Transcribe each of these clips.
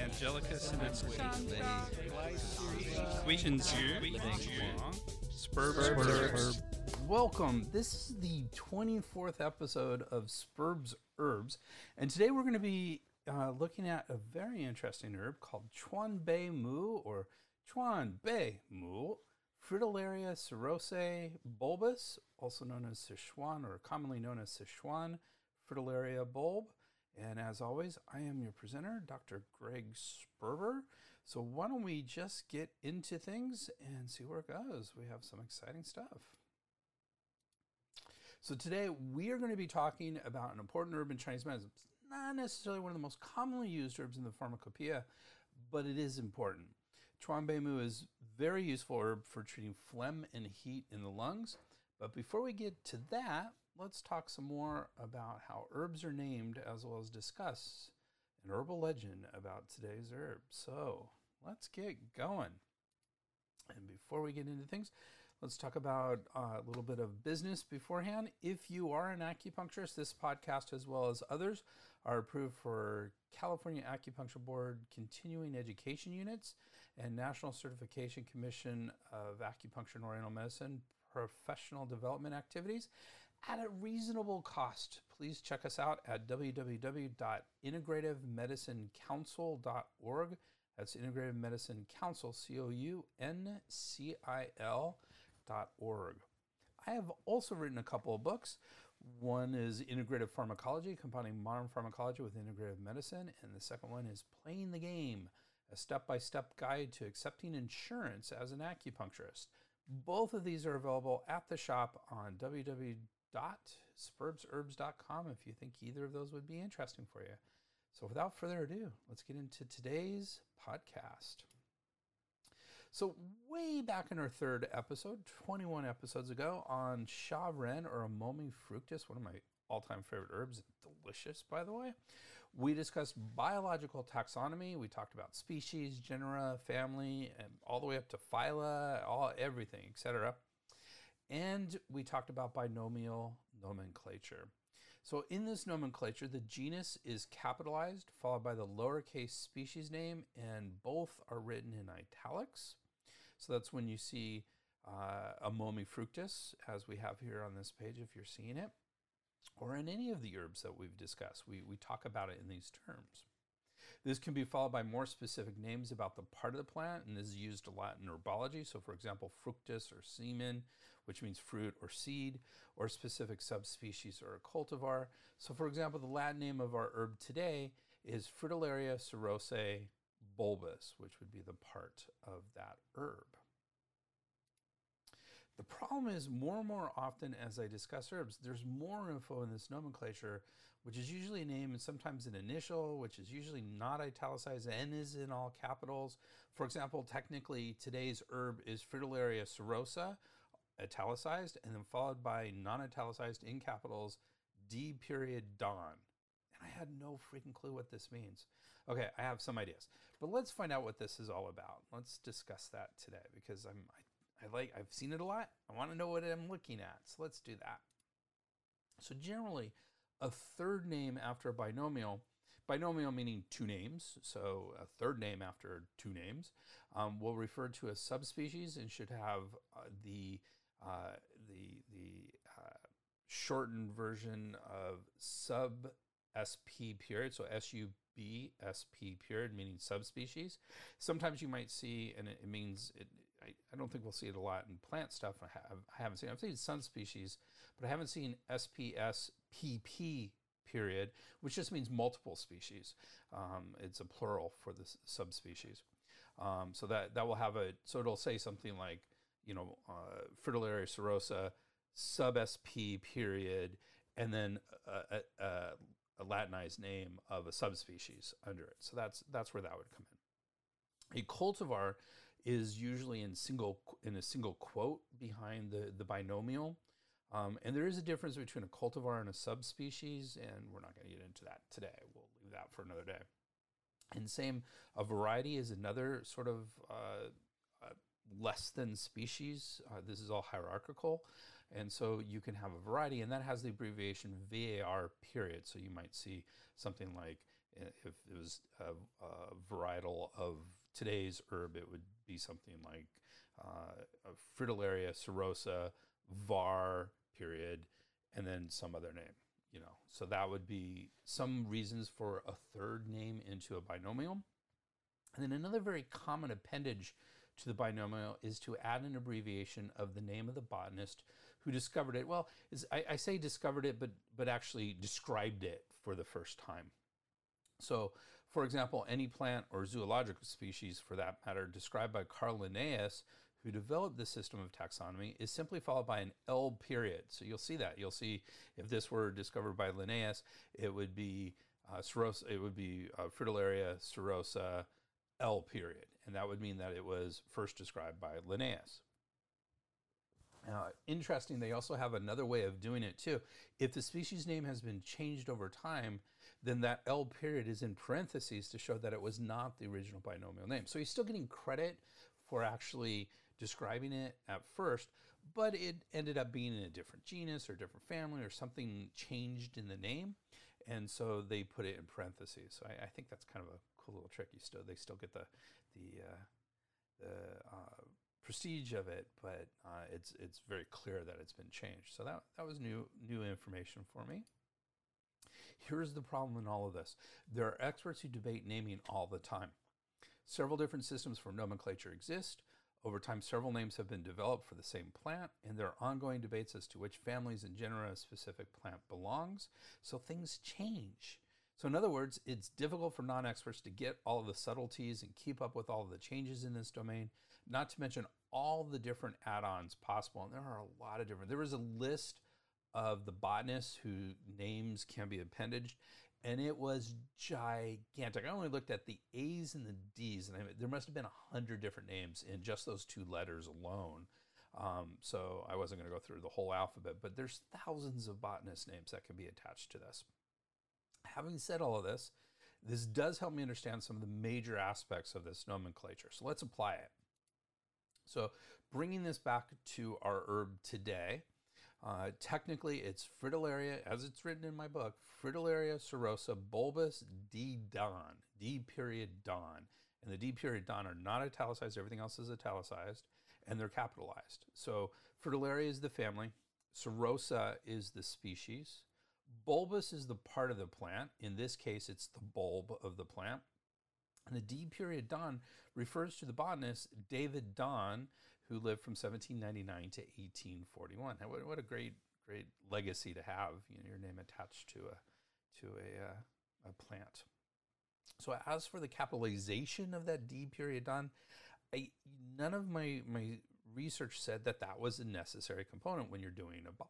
Angelica Questions here. Spurbs. Welcome. This is the 24th episode of Spurbs Herbs, and today we're going to be uh, looking at a very interesting herb called Chuan Bei Mu or Chuan Bei Mu, Fritillaria cirrhosae bulbus, also known as Sichuan or commonly known as Sichuan Fritillaria bulb. And as always, I am your presenter, Dr. Greg Sperber. So why don't we just get into things and see where it goes? We have some exciting stuff. So today we are going to be talking about an important herb in Chinese medicine. It's not necessarily one of the most commonly used herbs in the pharmacopoeia, but it is important. Chuan Bei Mu is very useful herb for treating phlegm and heat in the lungs. But before we get to that, let's talk some more about how herbs are named as well as discuss an herbal legend about today's herb. So let's get going. And before we get into things, let's talk about uh, a little bit of business beforehand. If you are an acupuncturist, this podcast, as well as others, are approved for California Acupuncture Board continuing education units and National Certification Commission of Acupuncture and Oriental Medicine professional development activities at a reasonable cost. Please check us out at www.integrativemedicinecouncil.org. That's Integrative Medicine Council, C O U N C I L dot org. I have also written a couple of books. One is Integrative Pharmacology, combining modern pharmacology with integrative medicine. And the second one is Playing the Game, a step by step guide to accepting insurance as an acupuncturist. Both of these are available at the shop on www.spurbsherbs.com if you think either of those would be interesting for you. So, without further ado, let's get into today's podcast. So, way back in our third episode, 21 episodes ago, on Sha Ren or Amomi fructus, one of my all time favorite herbs, delicious by the way, we discussed biological taxonomy. We talked about species, genera, family, and all the way up to phyla, all everything, etc. And we talked about binomial nomenclature. So in this nomenclature, the genus is capitalized, followed by the lowercase species name, and both are written in italics. So that's when you see uh, Amomi fructus, as we have here on this page, if you're seeing it or in any of the herbs that we've discussed. We, we talk about it in these terms. This can be followed by more specific names about the part of the plant, and this is used a lot in herbology. So, for example, fructus or semen, which means fruit or seed, or specific subspecies or a cultivar. So, for example, the Latin name of our herb today is Fritillaria cirrhosae bulbus, which would be the part of that herb. The problem is more and more often as I discuss herbs, there's more info in this nomenclature, which is usually a name and sometimes an initial, which is usually not italicized and is in all capitals. For example, technically today's herb is Fritillaria cirrhosa, italicized, and then followed by non-italicized in capitals, D period Don. And I had no freaking clue what this means. Okay, I have some ideas, but let's find out what this is all about. Let's discuss that today because I'm, I I like I've seen it a lot. I want to know what I'm looking at. So let's do that. So generally, a third name after a binomial, binomial meaning two names, so a third name after two names, um, will refer to a subspecies and should have uh, the uh, the the uh, shortened version of sub SP period, so SUB SP period, meaning subspecies. Sometimes you might see, and it, it means it, I, I don't think we'll see it a lot in plant stuff. I, have, I haven't seen. I've seen some species, but I haven't seen SPSPP period, which just means multiple species. Um, it's a plural for the subspecies. Um, so that that will have a so it'll say something like you know uh, Fritillaria cirrhosa sub SP period, and then a, a, a, Latinized name of a subspecies under it. So that's that's where that would come in. A cultivar is usually in single in a single quote behind the the binomial. Um, and there is a difference between a cultivar and a subspecies, and we're not going to get into that today. We'll leave that for another day. And same, a variety is another sort of uh, uh, less than species. Uh, this is all hierarchical. And so you can have a variety, and that has the abbreviation VAR period. So you might see something like If it was a, a varietal of today's herb, it would be something like uh, Fritillaria cirrhosa var period, and then some other name. You know, so that would be some reasons for a third name into a binomial. And then another very common appendage to the binomial is to add an abbreviation of the name of the botanist who discovered it. Well, I, I, say discovered it, but but actually described it for the first time. So, for example, any plant or zoological species, for that matter, described by Carl Linnaeus, who developed this system of taxonomy, is simply followed by an L period. So you'll see that. You'll see if this were discovered by Linnaeus, it would be uh, it would be uh, Fritillaria cirrhosa L period, and that would mean that it was first described by Linnaeus. Now, interesting, they also have another way of doing it too. If the species name has been changed over time, then that L period is in parentheses to show that it was not the original binomial name. So he's still getting credit for actually describing it at first, but it ended up being in a different genus or different family or something changed in the name. And so they put it in parentheses. So I, I think that's kind of a cool little trick. You still they still get the the uh, the uh, prestige of it, but uh, it's it's very clear that it's been changed. So that that was new new information for me. Here's the problem in all of this: there are experts who debate naming all the time. Several different systems for nomenclature exist. Over time, several names have been developed for the same plant, and there are ongoing debates as to which families and genera a specific plant belongs. So things change. So, in other words, it's difficult for non experts to get all of the subtleties and keep up with all of the changes in this domain, not to mention all the different add ons possible. And there are a lot of different. There was a list of the botanists whose names can be appended, and it was gigantic. I only looked at the A's and the D's, and I, there must have been a hundred different names in just those two letters alone. Um, so I wasn't going to go through the whole alphabet, but there's thousands of botanist names that can be attached to this. Having said all of this, this does help me understand some of the major aspects of this nomenclature. So let's apply it. So bringing this back to our herb today, uh, technically it's Fritillaria, as it's written in my book, Fritillaria cirrhosa bulbus D don, D period don. And the D period don are not italicized, everything else is italicized, and they're capitalized. So Fritillaria is the family, cirrhosa is the species, bulbus is the part of the plant. In this case, it's the bulb of the plant. And the D period Don refers to the botanist David Don, who lived from 1799 to 1841. What, what a great, great legacy to have, you know, your name attached to a, to a, uh, a plant. So as for the capitalization of that D period Don, I, none of my, my research said that that was a necessary component when you're doing a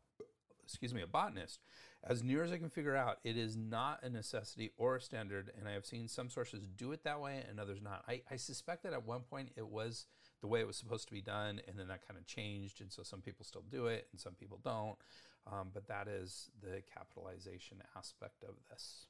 excuse me, a botanist. As near as I can figure out, it is not a necessity or a standard, and I have seen some sources do it that way and others not. I, I suspect that at one point it was the way it was supposed to be done, and then that kind of changed, and so some people still do it and some people don't. Um, but that is the capitalization aspect of this.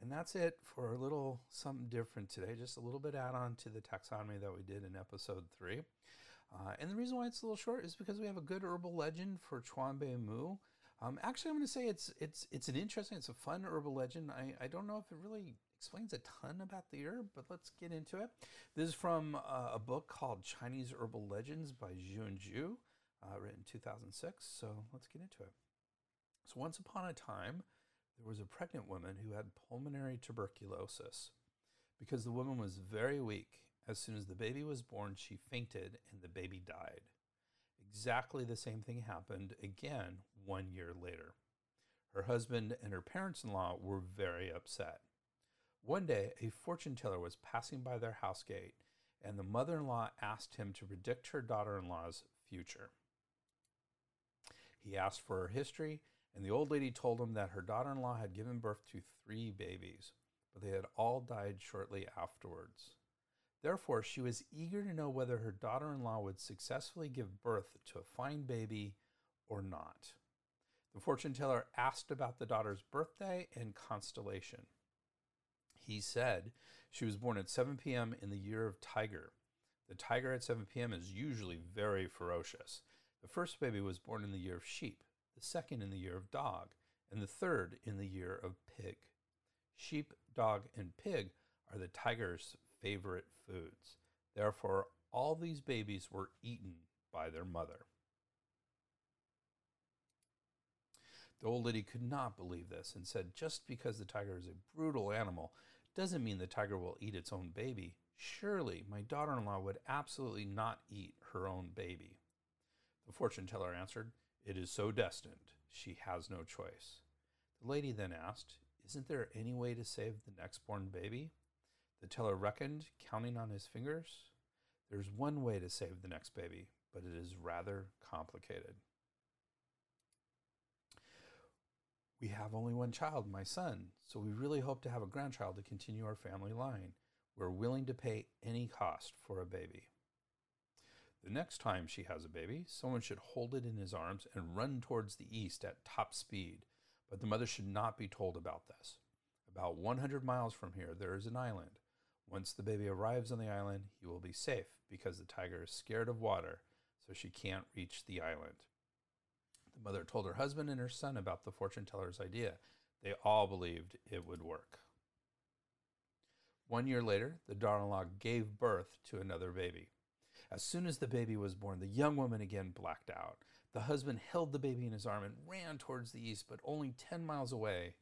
And that's it for a little something different today, just a little bit add on to the taxonomy that we did in episode three. Uh, and the reason why it's a little short is because we have a good herbal legend for Chuanbei Mu. Um, actually, I'm going to say it's it's it's an interesting, it's a fun herbal legend. I, I don't know if it really explains a ton about the herb, but let's get into it. This is from uh, a book called Chinese Herbal Legends by Jun Zhu, uh, written in 2006. So let's get into it. So once upon a time, there was a pregnant woman who had pulmonary tuberculosis. Because the woman was very weak, as soon as the baby was born, she fainted and the baby died. Exactly the same thing happened again one year later. Her husband and her parents in law were very upset. One day, a fortune teller was passing by their house gate, and the mother in law asked him to predict her daughter in law's future. He asked for her history and the old lady told him that her daughter in law had given birth to three babies, but they had all died shortly afterwards. Therefore, she was eager to know whether her daughter in law would successfully give birth to a fine baby or not. The fortune teller asked about the daughter's birthday and constellation. He said she was born at 7 p.m. in the year of Tiger. The tiger at 7 p.m. is usually very ferocious. The first baby was born in the year of sheep. the second in the year of dog, and the third in the year of pig. Sheep, dog, and pig are the tiger's favorite foods. Therefore, all these babies were eaten by their mother. The old lady could not believe this and said, Just because the tiger is a brutal animal doesn't mean the tiger will eat its own baby. Surely my daughter in law would absolutely not eat her own baby. The fortune teller answered, It is so destined. She has no choice. The lady then asked, Isn't there any way to save the next born baby? The teller reckoned, counting on his fingers. There's one way to save the next baby, but it is rather complicated. We have only one child, my son, so we really hope to have a grandchild to continue our family line. We're willing to pay any cost for a baby. The next time she has a baby, someone should hold it in his arms and run towards the east at top speed, but the mother should not be told about this. About 100 miles from here, there is an island. Once the baby arrives on the island, he will be safe because the tiger is scared of water, so she can't reach the island. The mother told her husband and her son about the fortune teller's idea. They all believed it would work. One year later, the law gave birth to another baby. As soon as the baby was born, the young woman again blacked out. The husband held the baby in his arm and ran towards the east, but only 10 miles away,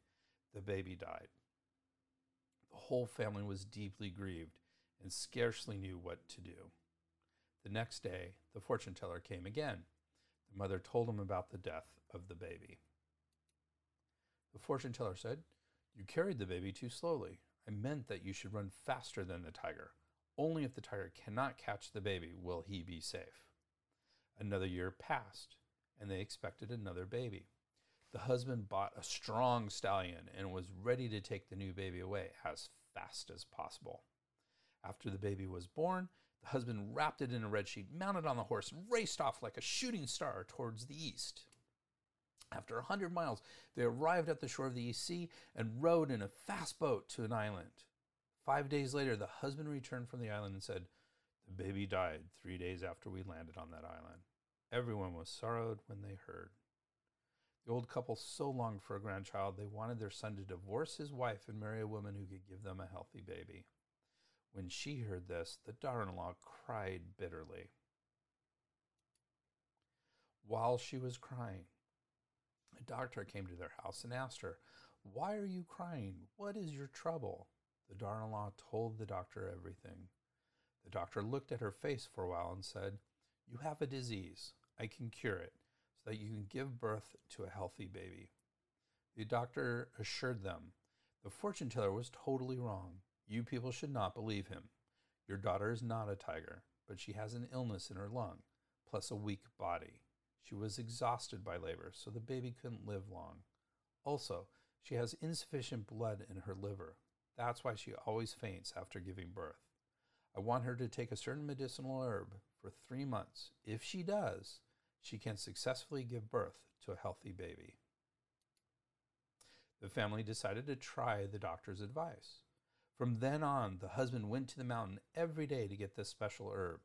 the baby died. The whole family was deeply grieved and scarcely knew what to do. The next day, the fortune teller came again. The mother told him about the death of the baby. The fortune teller said, You carried the baby too slowly. I meant that you should run faster than the tiger. Only if the tiger cannot catch the baby will he be safe. Another year passed, and they expected another baby. The husband bought a strong stallion and was ready to take the new baby away as fast as possible. After the baby was born, the husband wrapped it in a red sheet, mounted on the horse, and raced off like a shooting star towards the east. After a hundred miles, they arrived at the shore of the East Sea and rowed in a fast boat to an island. Five days later, the husband returned from the island and said, The baby died three days after we landed on that island. Everyone was sorrowed when they heard. The old couple so longed for a grandchild, they wanted their son to divorce his wife and marry a woman who could give them a healthy baby. When she heard this, the daughter in law cried bitterly. While she was crying, a doctor came to their house and asked her, Why are you crying? What is your trouble? The daughter in law told the doctor everything. The doctor looked at her face for a while and said, You have a disease. I can cure it so that you can give birth to a healthy baby. The doctor assured them the fortune teller was totally wrong. You people should not believe him. Your daughter is not a tiger, but she has an illness in her lung, plus a weak body. She was exhausted by labor, so the baby couldn't live long. Also, she has insufficient blood in her liver. That's why she always faints after giving birth. I want her to take a certain medicinal herb for three months. If she does, she can successfully give birth to a healthy baby. The family decided to try the doctor's advice. From then on, the husband went to the mountain every day to get this special herb.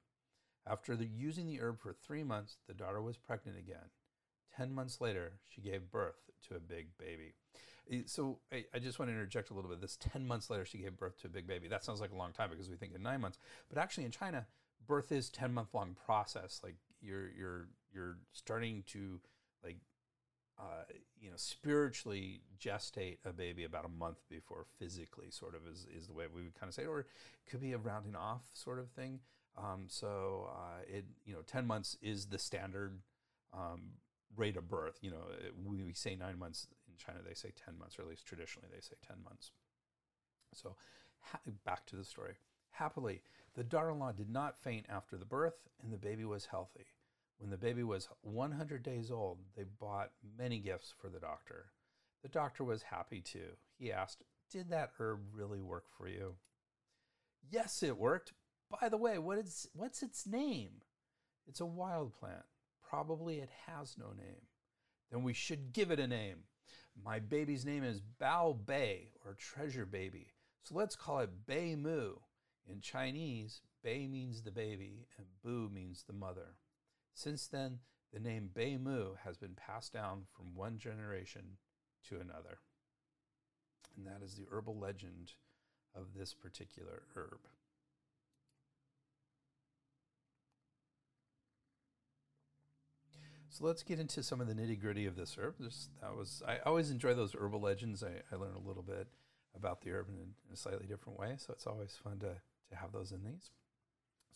After the, using the herb for three months, the daughter was pregnant again. Ten months later, she gave birth to a big baby. So I, I, just want to interject a little bit. This 10 months later, she gave birth to a big baby. That sounds like a long time because we think in nine months. But actually, in China, birth is 10 month long process. Like you're, you're, you're starting to like, uh, you know, spiritually gestate a baby about a month before physically sort of is, is the way we would kind of say it. Or it could be a rounding off sort of thing. Um, so uh, it, you know, 10 months is the standard um, rate of birth. You know, we, we say nine months in China, they say 10 months, or at least traditionally they say 10 months. So ha- back to the story. Happily, the daughter in law did not faint after the birth, and the baby was healthy. When the baby was 100 days old, they bought many gifts for the doctor. The doctor was happy too. He asked, Did that herb really work for you? Yes, it worked. By the way, what is, what's its name? It's a wild plant. Probably it has no name. Then we should give it a name. My baby's name is Bao Bei or treasure baby. So let's call it Bei Mu. In Chinese, Bei means the baby and Bu means the mother. Since then, the name Bei Mu has been passed down from one generation to another. And that is the herbal legend of this particular herb. So let's get into some of the nitty gritty of this herb. That was I always enjoy those herbal legends. I, I learn a little bit about the herb in, in a slightly different way, so it's always fun to, to have those in these.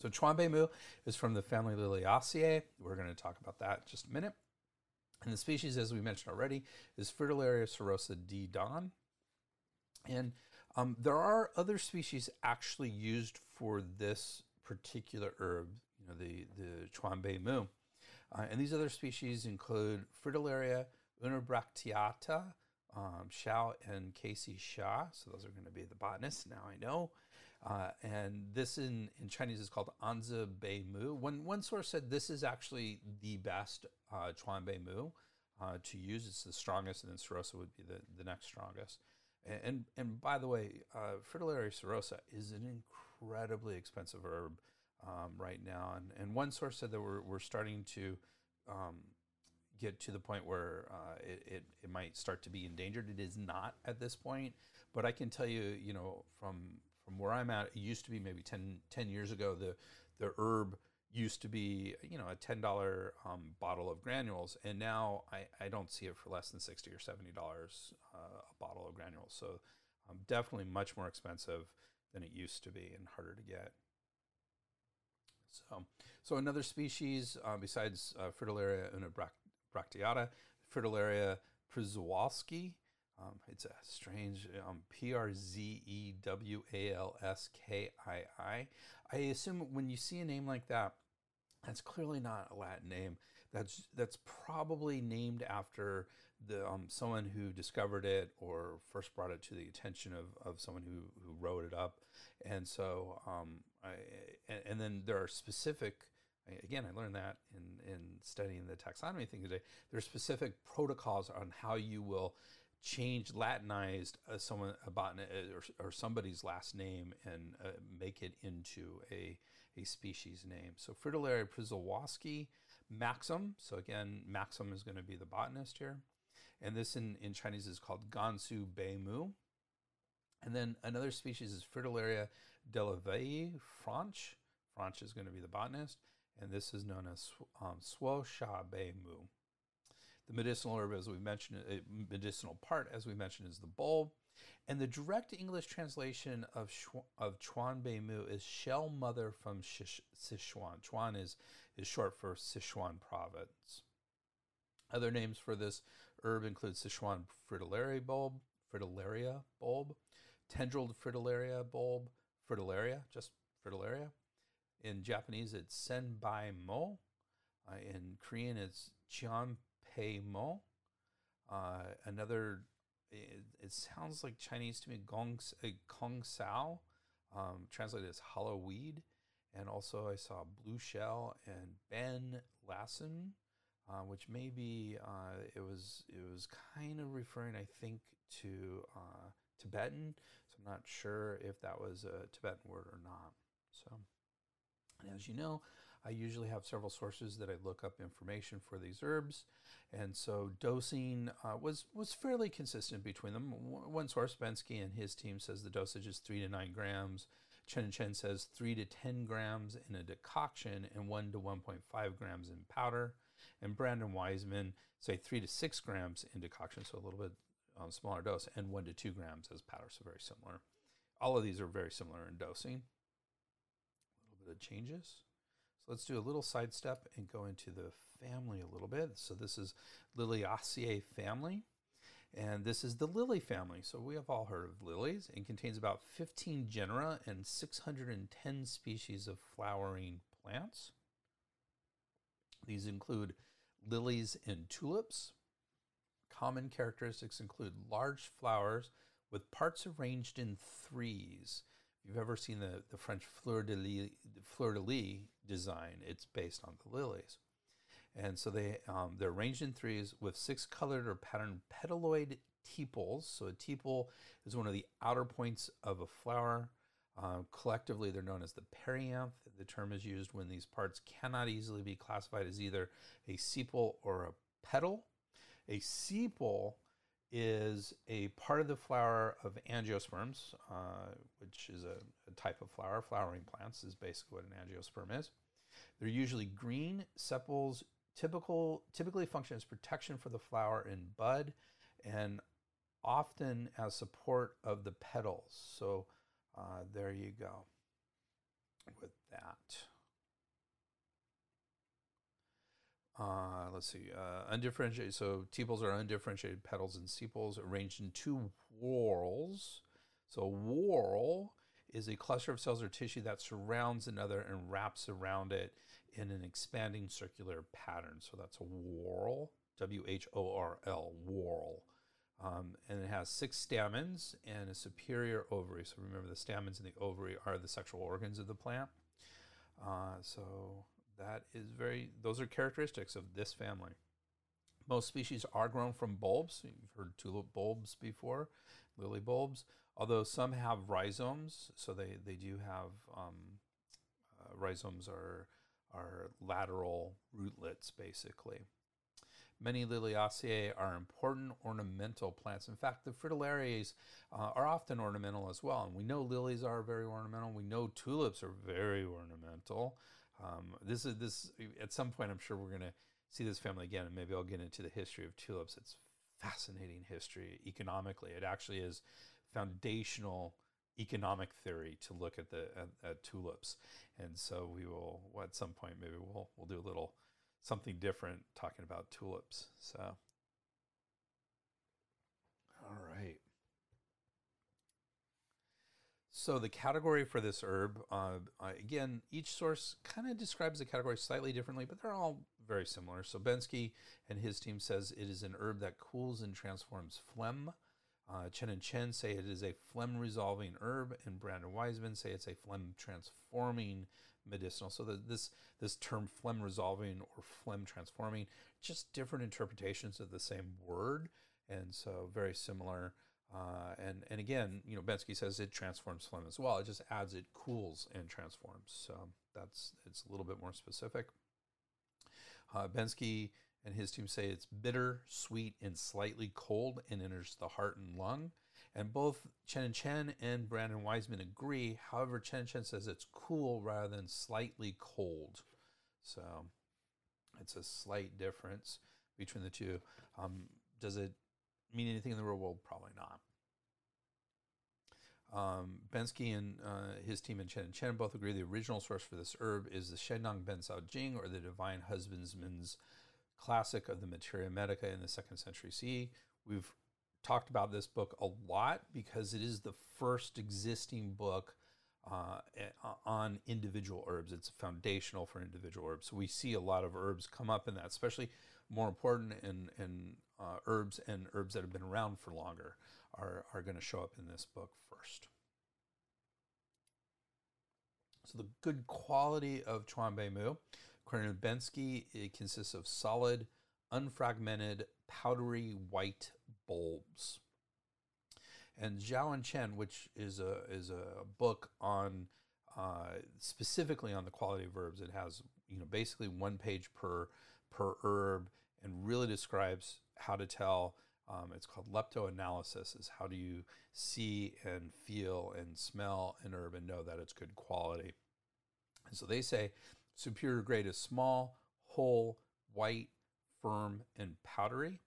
So Chuan Bei Mu is from the family Liliaceae. We're going to talk about that in just a minute. And the species, as we mentioned already, is Fritillaria cirrhosa D. Don. And um, there are other species actually used for this particular herb, you know, the, the Chuan Bei Mu. Uh, and these other species include Fritillaria unibracteata, um, Xiao and K.C. Xia. So those are going to be the botanists. Now I know. Uh, and this in, in Chinese is called Anzi Bei Mu. One, one source said this is actually the best uh, Chuan Bei Mu uh, to use. It's the strongest, and then Cirrhosa would be the, the next strongest. And, and, and by the way, uh, Fritillaria cirrhosa is an incredibly expensive herb um, right now. And, and one source said that we're, we're starting to um, get to the point where uh, it, it, it might start to be endangered. It is not at this point, but I can tell you, you know, from from where I'm at, it used to be maybe 10, 10 years ago, the, the herb used to be, you know, a $10 um, bottle of granules. And now I, I don't see it for less than 60 or $70 uh, a bottle of granules. So um, definitely much more expensive than it used to be and harder to get. So, so another species uh, besides uh, Fritillaria unibracteata, Fritillaria przewalski. Um, it's a strange um, P R Z E W A L S K I I. I assume when you see a name like that, that's clearly not a Latin name. That's that's probably named after the um, someone who discovered it or first brought it to the attention of, of someone who, who wrote it up. And so, um, I, and, and, then there are specific, again, I learned that in, in studying the taxonomy thing today. There are specific protocols on how you will change Latinized uh, someone a botanist uh, or, or, somebody's last name and uh, make it into a, a species name. So Fritillaria przewalski, Maxim. So again, Maxim is going to be the botanist here. And this in, in Chinese is called Gansu Beimu. And then another species is Fritillaria delavayi Franche. Franche is going to be the botanist. And this is known as um, Suo Sha Bei Mu. The medicinal herb, as we mentioned, medicinal part, as we mentioned, is the bulb. And the direct English translation of, of Chuan Bei Mu is shell mother from Sichuan. Chuan is, is short for Sichuan province. Other names for this herb include Sichuan fritillaria bulb, fritillaria bulb, tendrilled fritillaria bulb, fritillaria, just fritillaria. In Japanese, it's senbai mo. Uh, in Korean, it's chian pei mo. Uh, another, it, it, sounds like Chinese to me, gong, uh, kong sao, um, translated as hollow weed. And also, I saw blue shell and Ben Lassen uh, which maybe uh, it was it was kind of referring, I think, to uh, Tibetan. So I'm not sure if that was a Tibetan word or not. So, and as you know, I usually have several sources that I look up information for these herbs, and so dosing uh, was was fairly consistent between them. One source, Bensky and his team says the dosage is three to nine grams. Chen and Chen says three to ten grams in a decoction and one to one point five grams in powder and Brand and Wiseman say three to six grams in decoction, so a little bit um, smaller dose, and one to two grams as powder, so very similar. All of these are very similar in dosing. A little bit of changes. So let's do a little sidestep and go into the family a little bit. So this is Liliaceae family. And this is the lily family. So we have all heard of lilies. and contains about 15 genera and 610 species of flowering plants. These include lilies and tulips. Common characteristics include large flowers with parts arranged in threes. If you've ever seen the, the French fleur de, lis, design, it's based on the lilies. And so they, um, they're arranged in threes with six colored or patterned petaloid tepals. So a tepal is one of the outer points of a flower. Uh, collectively, they're known as the perianth. The term is used when these parts cannot easily be classified as either a sepal or a petal. A sepal is a part of the flower of angiosperms, uh, which is a, a, type of flower. Flowering plants is basically what an angiosperm is. They're usually green. Sepals typical, typically function as protection for the flower in bud and often as support of the petals. So uh, there you go with that. Uh, let's see, uh, undifferentiated. So tepals are undifferentiated petals and sepals arranged in two whorls. So a whorl is a cluster of cells or tissue that surrounds another and wraps around it in an expanding circular pattern. So that's a whorl, W H O R L, whorl. Um, and it has six stamens and a superior ovary. So remember, the stamens and the ovary are the sexual organs of the plant. Uh, so that is very, those are characteristics of this family. Most species are grown from bulbs. You've heard tulip bulbs before, lily bulbs, although some have rhizomes. So they, they do have, um, uh, rhizomes are, are lateral rootlets, basically. Many Liliaceae are important ornamental plants. In fact, the fritillarias uh, are often ornamental as well. And we know lilies are very ornamental. We know tulips are very ornamental. Um, this is this at some point. I'm sure we're going to see this family again, and maybe I'll get into the history of tulips. It's fascinating history economically. It actually is foundational economic theory to look at the at, at tulips, and so we will at some point maybe we'll we'll do a little something different talking about tulips. So, all right. So the category for this herb, uh, again, each source kind of describes the category slightly differently, but they're all very similar. So Bensky and his team says it is an herb that cools and transforms phlegm. Uh, Chen and Chen say it is a phlegm resolving herb, and Brand and Wiseman say it's a phlegm transforming medicinal. So that this this term phlegm resolving or phlegm transforming, just different interpretations of the same word, and so very similar. Uh, and and again, you know, Bensky says it transforms phlegm as well. It just adds it cools and transforms. So that's it's a little bit more specific. Uh, Bensky and his team say it's bitter, sweet, and slightly cold and enters the heart and lung. And both Chen and Chen and Brand and Wiseman agree. However, Chen and Chen says it's cool rather than slightly cold. So it's a slight difference between the two. Um, does it mean anything in the real world? Probably not. Um, Bensky and uh, his team and Chen and Chen both agree the original source for this herb is the Shennong Ben Cao Jing or the Divine Husbandman's classic of the Materia Medica in the second century CE. We've talked about this book a lot because it is the first existing book uh, on individual herbs. It's foundational for individual herbs. So we see a lot of herbs come up in that, especially more important in, in uh, herbs and herbs that have been around for longer are, are going to show up in this book first. So the good quality of Chuan Bei Mu, according to Bensky, it consists of solid, unfragmented, powdery white bulbs. And Zhao and Chen, which is a is a book on uh, specifically on the quality of herbs, it has you know basically one page per per herb, and really describes how to tell. Um, it's called leptoanalysis. Is how do you see and feel and smell an herb and know that it's good quality. And so they say superior grade is small, whole, white, firm, and powdery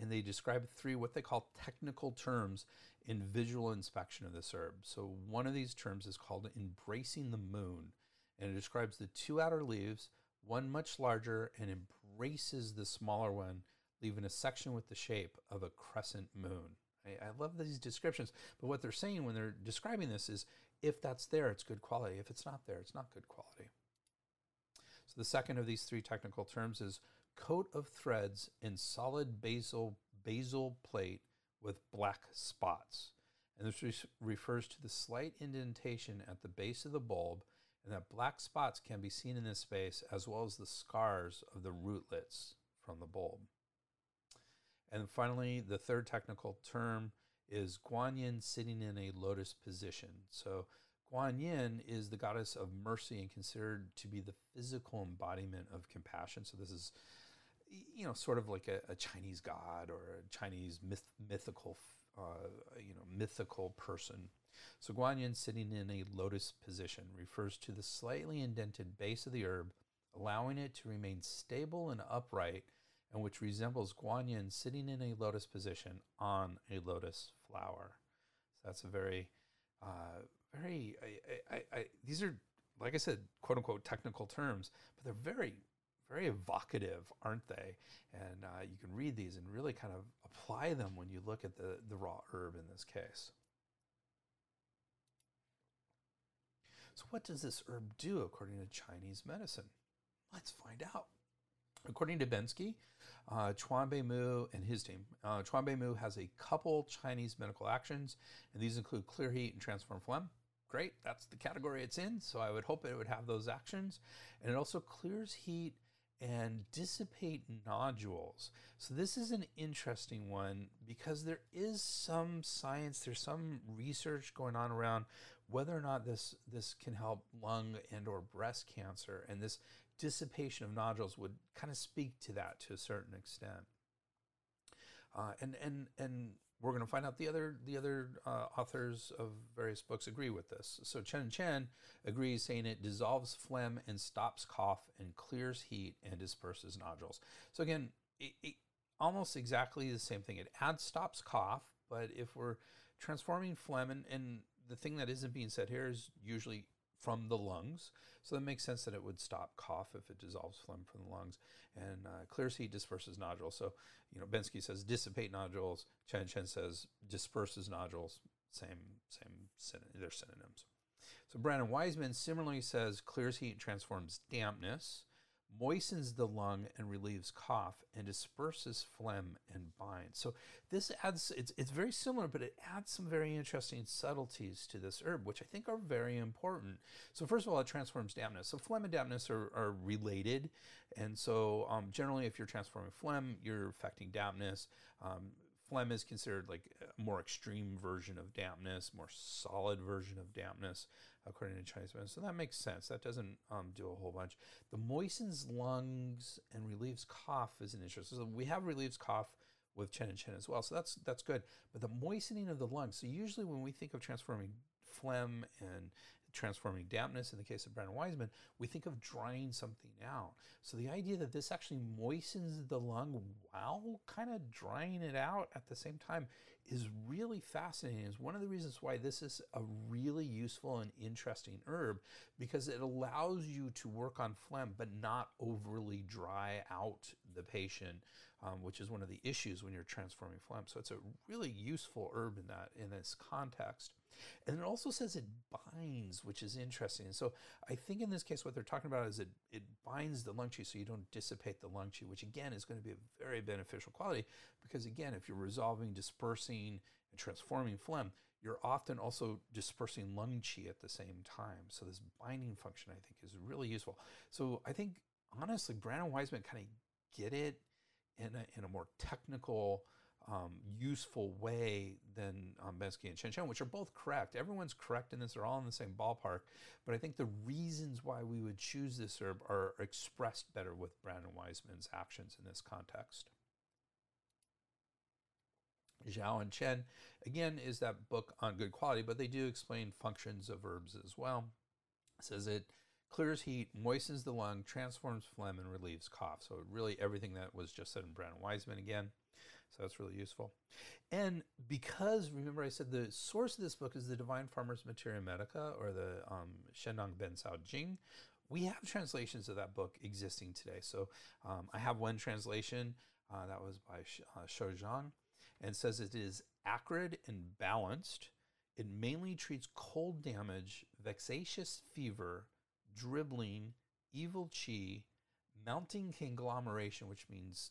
and they describe three what they call technical terms in visual inspection of this herb. So one of these terms is called embracing the moon, and it describes the two outer leaves, one much larger and embraces the smaller one, leaving a section with the shape of a crescent moon. I, I love these descriptions, but what they're saying when they're describing this is if that's there, it's good quality. If it's not there, it's not good quality. So the second of these three technical terms is coat of threads in solid basal, basal plate with black spots. And this re refers to the slight indentation at the base of the bulb, and that black spots can be seen in this space as well as the scars of the rootlets from the bulb. And finally, the third technical term is guanyin sitting in a lotus position. So Guanyin is the goddess of mercy and considered to be the physical embodiment of compassion. So this is, you know, sort of like a, a Chinese god or a Chinese myth, mythical, uh, you know, mythical person. So Guanyin sitting in a lotus position refers to the slightly indented base of the herb, allowing it to remain stable and upright, and which resembles Guanyin sitting in a lotus position on a lotus flower. So that's a very uh, very I, I, I, these are like I said, quote unquote technical terms, but they're very very evocative, aren't they? And uh, you can read these and really kind of apply them when you look at the, the raw herb in this case. So, what does this herb do according to Chinese medicine? Let's find out. According to Bensky, uh, Chuan Bei Mu and his team, uh, Chuan Bei Mu has a couple Chinese medical actions, and these include clear heat and transform phlegm. Great, that's the category it's in, so I would hope it would have those actions. And it also clears heat and dissipate nodules. So this is an interesting one because there is some science, there's some research going on around whether or not this this can help lung and or breast cancer and this dissipation of nodules would kind of speak to that to a certain extent. Uh, and and and we're going to find out the other the other uh, authors of various books agree with this. So Chen and Chen agrees, saying it dissolves phlegm and stops cough and clears heat and disperses nodules. So again, it, it, almost exactly the same thing. It adds stops cough, but if we're transforming phlegm, and, and the thing that isn't being said here is usually from the lungs. So that makes sense that it would stop cough if it dissolves phlegm from the lungs. And uh, clears heat disperses nodules. So, you know, Bensky says dissipate nodules. Chen Chen says disperses nodules. Same, same, they're synonyms. So Brand and Wiseman similarly says clears heat transforms dampness moistens the lung and relieves cough and disperses phlegm and binds. So this adds it's it's very similar, but it adds some very interesting subtleties to this herb, which I think are very important. So first of all, it transforms dampness. So phlegm and dampness are, are related, and so um, generally, if you're transforming phlegm, you're affecting dampness. Um, phlegm is considered like a more extreme version of dampness, more solid version of dampness according to Chinese medicine. So that makes sense. That doesn't um, do a whole bunch. The moistens lungs and relieves cough is an interest. So we have relieves cough with Chen and Chen as well. So that's that's good. But the moistening of the lungs. So usually when we think of transforming phlegm and transforming dampness in the case of Brand and Wiseman, we think of drying something out. So the idea that this actually moistens the lung while kind of drying it out at the same time is really fascinating. Is one of the reasons why this is a really useful and interesting herb because it allows you to work on phlegm but not overly dry out the patient, um, which is one of the issues when you're transforming phlegm. So it's a really useful herb in that in this context. And it also says it binds, which is interesting. So I think in this case, what they're talking about is it, it binds the lung qi so you don't dissipate the lung qi, which again is going to be a very beneficial quality because, again, if you're resolving, dispersing, and transforming phlegm, you're often also dispersing lung qi at the same time. So this binding function, I think, is really useful. So I think, honestly, Brand and Wiseman kind of get it in a, in a more technical, um, useful way than um, Bensky and Chen Chen, which are both correct. Everyone's correct in this; they're all in the same ballpark. But I think the reasons why we would choose this herb are expressed better with Brand and Wiseman's actions in this context. Zhao and Chen, again, is that book on good quality, but they do explain functions of herbs as well. It says it clears heat, moistens the lung, transforms phlegm, and relieves cough. So really everything that was just said in Brand and Wiseman again. So that's really useful. And because, remember I said the source of this book is the Divine Farmers Materia Medica or the um, Shennong Ben Cao Jing, we have translations of that book existing today. So um, I have one translation uh, that was by uh, Shou Zhang and says it is acrid and balanced. It mainly treats cold damage, vexatious fever, dribbling, evil chi, mounting conglomeration, which means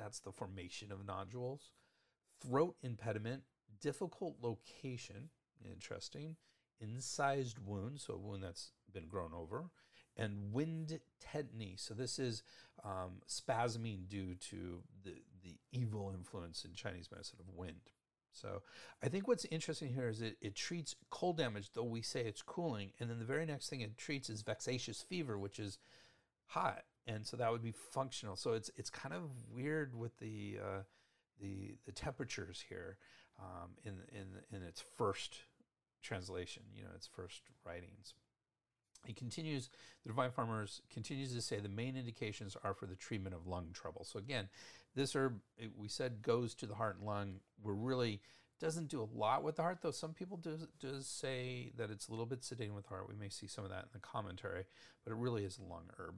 that's the formation of nodules. Throat impediment, difficult lactation, interesting. Incised wound, so a wound that's been grown over. And wind tetany. So this is um, spasming due to the, the evil influence in Chinese medicine of wind. So I think what's interesting here is it, it treats cold damage, though we say it's cooling. And then the very next thing it treats is vexatious fever, which is hot. And so that would be functional. So it's it's kind of weird with the uh, the the temperatures here um, in in in its first translation, you know, its first writings. He continues, the Divine Farmers continues to say the main indications are for the treatment of lung trouble. So again, this herb we said goes to the heart and lung. We're really doesn't do a lot with the heart, though. Some people do does say that it's a little bit sedating with the heart. We may see some of that in the commentary, but it really is a lung herb.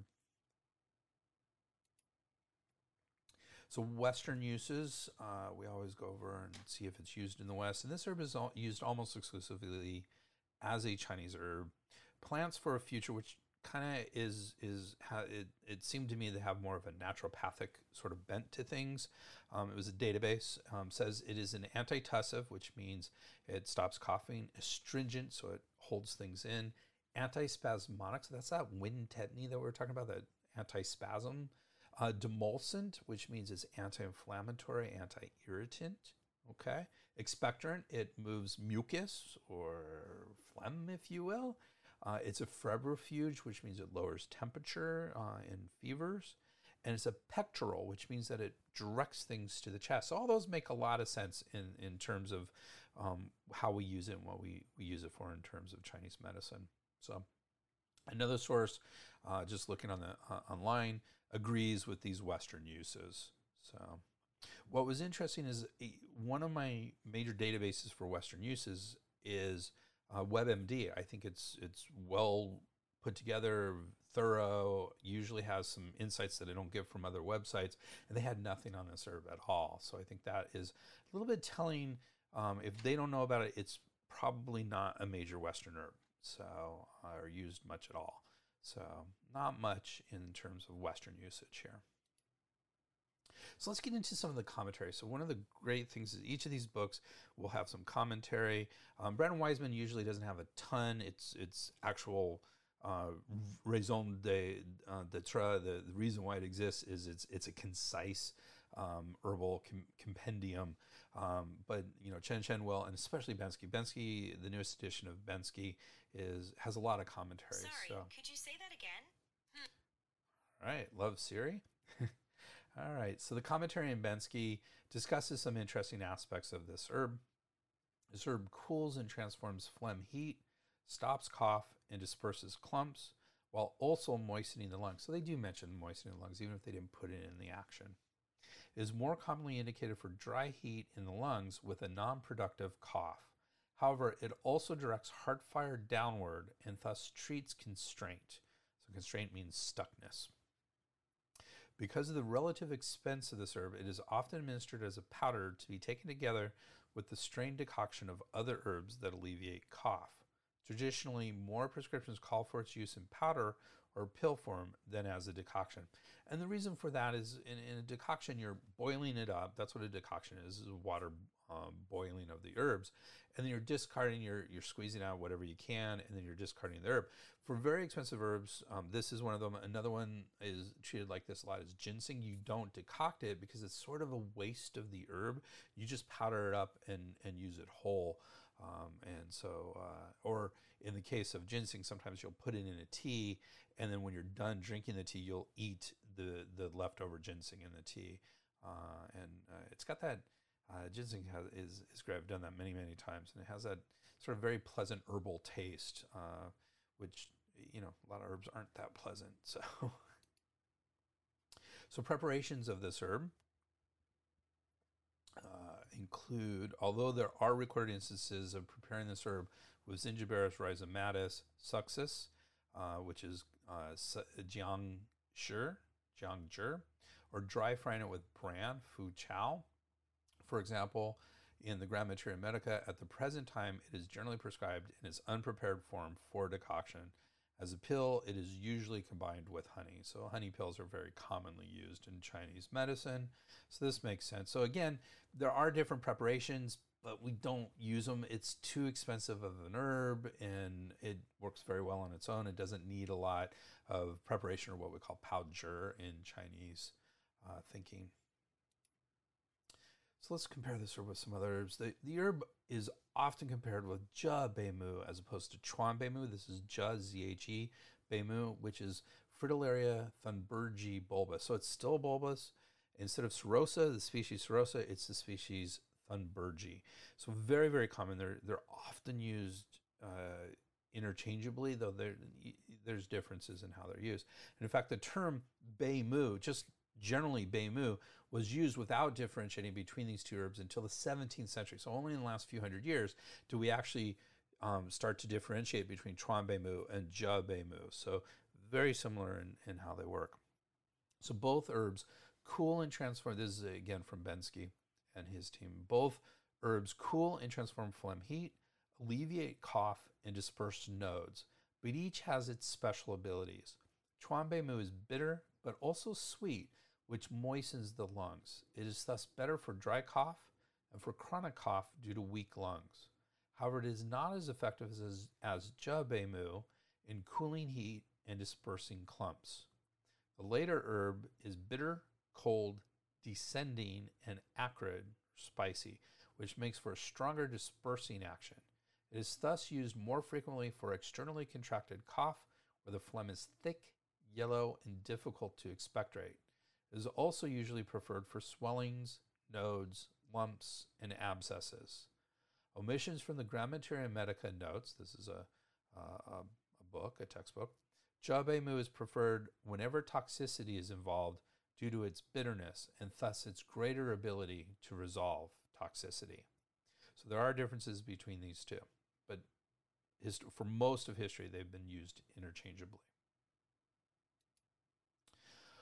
So Western uses, uh, we always go over and see if it's used in the West. And this herb is all, used almost exclusively as a Chinese herb. Plants for a future, which kind of is is ha- it, it seemed to me to have more of a naturopathic sort of bent to things. Um, it was a database um, says it is an antitussive, which means it stops coughing, astringent, so it holds things in, antispasmodic, so that's that wind tetany that we were talking about, that antispasm uh, demulcent, which means it's anti-inflammatory, anti-irritant. Okay, expectorant, it moves mucus or phlegm, if you will. Uh, it's a febrifuge, which means it lowers temperature uh, in fevers. And it's a pectoral, which means that it directs things to the chest. So all those make a lot of sense in, in terms of um, how we use it and what we, we use it for in terms of Chinese medicine. So another source, uh, just looking on the uh, online, agrees with these Western uses. So, what was interesting is one of my major databases for Western uses is uh, WebMD. I think it's it's well put together, thorough. Usually has some insights that I don't get from other websites, and they had nothing on this herb at all. So I think that is a little bit telling. Um, if they don't know about it, it's probably not a major Western herb, so uh, or used much at all. So not much in terms of Western usage here. So let's get into some of the commentary. So one of the great things is each of these books will have some commentary. Um, Brand and Wiseman usually doesn't have a ton. It's it's actual uh, raison d'être. Uh, the, the reason why it exists is it's it's a concise um, herbal com- compendium. Um, but you know Chen Chen will, and especially Bensky. Bensky, the newest edition of Bensky, is has a lot of commentary. Sorry, so. could you say that again? Hmm. All right, love Siri. All right, so the commentary in Bensky discusses some interesting aspects of this herb. This herb cools and transforms phlegm heat, stops cough, and disperses clumps, while also moistening the lungs. So they do mention moistening the lungs, even if they didn't put it in the action. It is more commonly indicated for dry heat in the lungs with a non productive cough. However, it also directs heart fire downward and thus treats constraint. So, constraint means stuckness. Because of the relative expense of this herb, it is often administered as a powder to be taken together with the strained decoction of other herbs that alleviate cough. Traditionally, more prescriptions call for its use in powder or pill form than as a decoction. And the reason for that is in, in a decoction, you're boiling it up. That's what a decoction is, is water um, boiling of the herbs. And then you're discarding, you're, you're squeezing out whatever you can, and then you're discarding the herb. For very expensive herbs, um, this is one of them. Another one is treated like this a lot is ginseng. You don't decoct it because it's sort of a waste of the herb. You just powder it up and, and use it whole. Um, and so, uh, or in the case of ginseng, sometimes you'll put it in a tea, and then when you're done drinking the tea, you'll eat the the leftover ginseng in the tea. Uh, and uh, it's got that uh, ginseng has, is is great. I've done that many many times, and it has that sort of very pleasant herbal taste, uh, which you know a lot of herbs aren't that pleasant. So, so preparations of this herb uh, include, although there are recorded instances of preparing this herb with Zingiberis rhizomatis succus, uh, which is uh, jiang zhi, jiang or dry frying it with bran, fu chao. For example, in the Grand Materia Medica, at the present time, it is generally prescribed in its unprepared form for decoction. As a pill, it is usually combined with honey. So, honey pills are very commonly used in Chinese medicine. So, this makes sense. So, again, there are different preparations, but we don't use them. It's too expensive of an herb and it works very well on its own. It doesn't need a lot of preparation or what we call zhi in Chinese uh, thinking. So So let's compare this herb with some other herbs. The, the herb is often compared with Zhe Beimu as opposed to Chuan Beimu. This is Zhe Z-H-E Beimu, which is Fritillaria thunbergi bulbus. So it's still bulbus. Instead of cirrhosa, the species cirrhosa, it's the species thunbergi. So very, very common. They're, they're often used uh, interchangeably, though there's differences in how they're used. And in fact, the term Beimu, just generally Beimu, was used without differentiating between these two herbs until the 17th century. So only in the last few hundred years do we actually um, start to differentiate between Chuan Beimu and Zhe Beimu. So very similar in, in how they work. So both herbs cool and transform. This is again from Bensky and his team. Both herbs cool and transform phlegm heat, alleviate cough, and disperse nodes, but each has its special abilities. Chuanbei Mu is bitter but also sweet which moistens the lungs. It is thus better for dry cough and for chronic cough due to weak lungs. However, it is not as effective as, as Zhebei Mu in cooling heat and dispersing clumps. The later herb is bitter, cold, descending, and acrid, spicy, which makes for a stronger dispersing action. It is thus used more frequently for externally contracted cough where the phlegm is thick, yellow, and difficult to expectorate It is also usually preferred for swellings, nodes, lumps, and abscesses. Omissions from the Grand Materia Medica notes, this is a, uh, a, book, a textbook, Zhebeimu is preferred whenever toxicity is involved due to its bitterness and thus its greater ability to resolve toxicity. So there are differences between these two, but for most of history, they've been used interchangeably.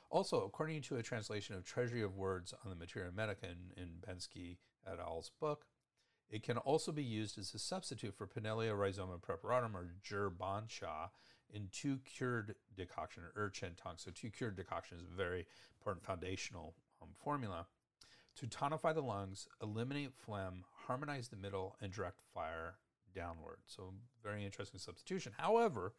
Also, according to a translation of Treasury of Words on the Materia Medica in, in Bensky et al.'s book, it can also be used as a substitute for Pinellia rhizoma preparatum or Zhi Sha in two cured decoction or urchin tong. So two cured decoction is a very important foundational um, formula to tonify the lungs, eliminate phlegm, harmonize the middle, and direct fire downward. So very interesting substitution. However,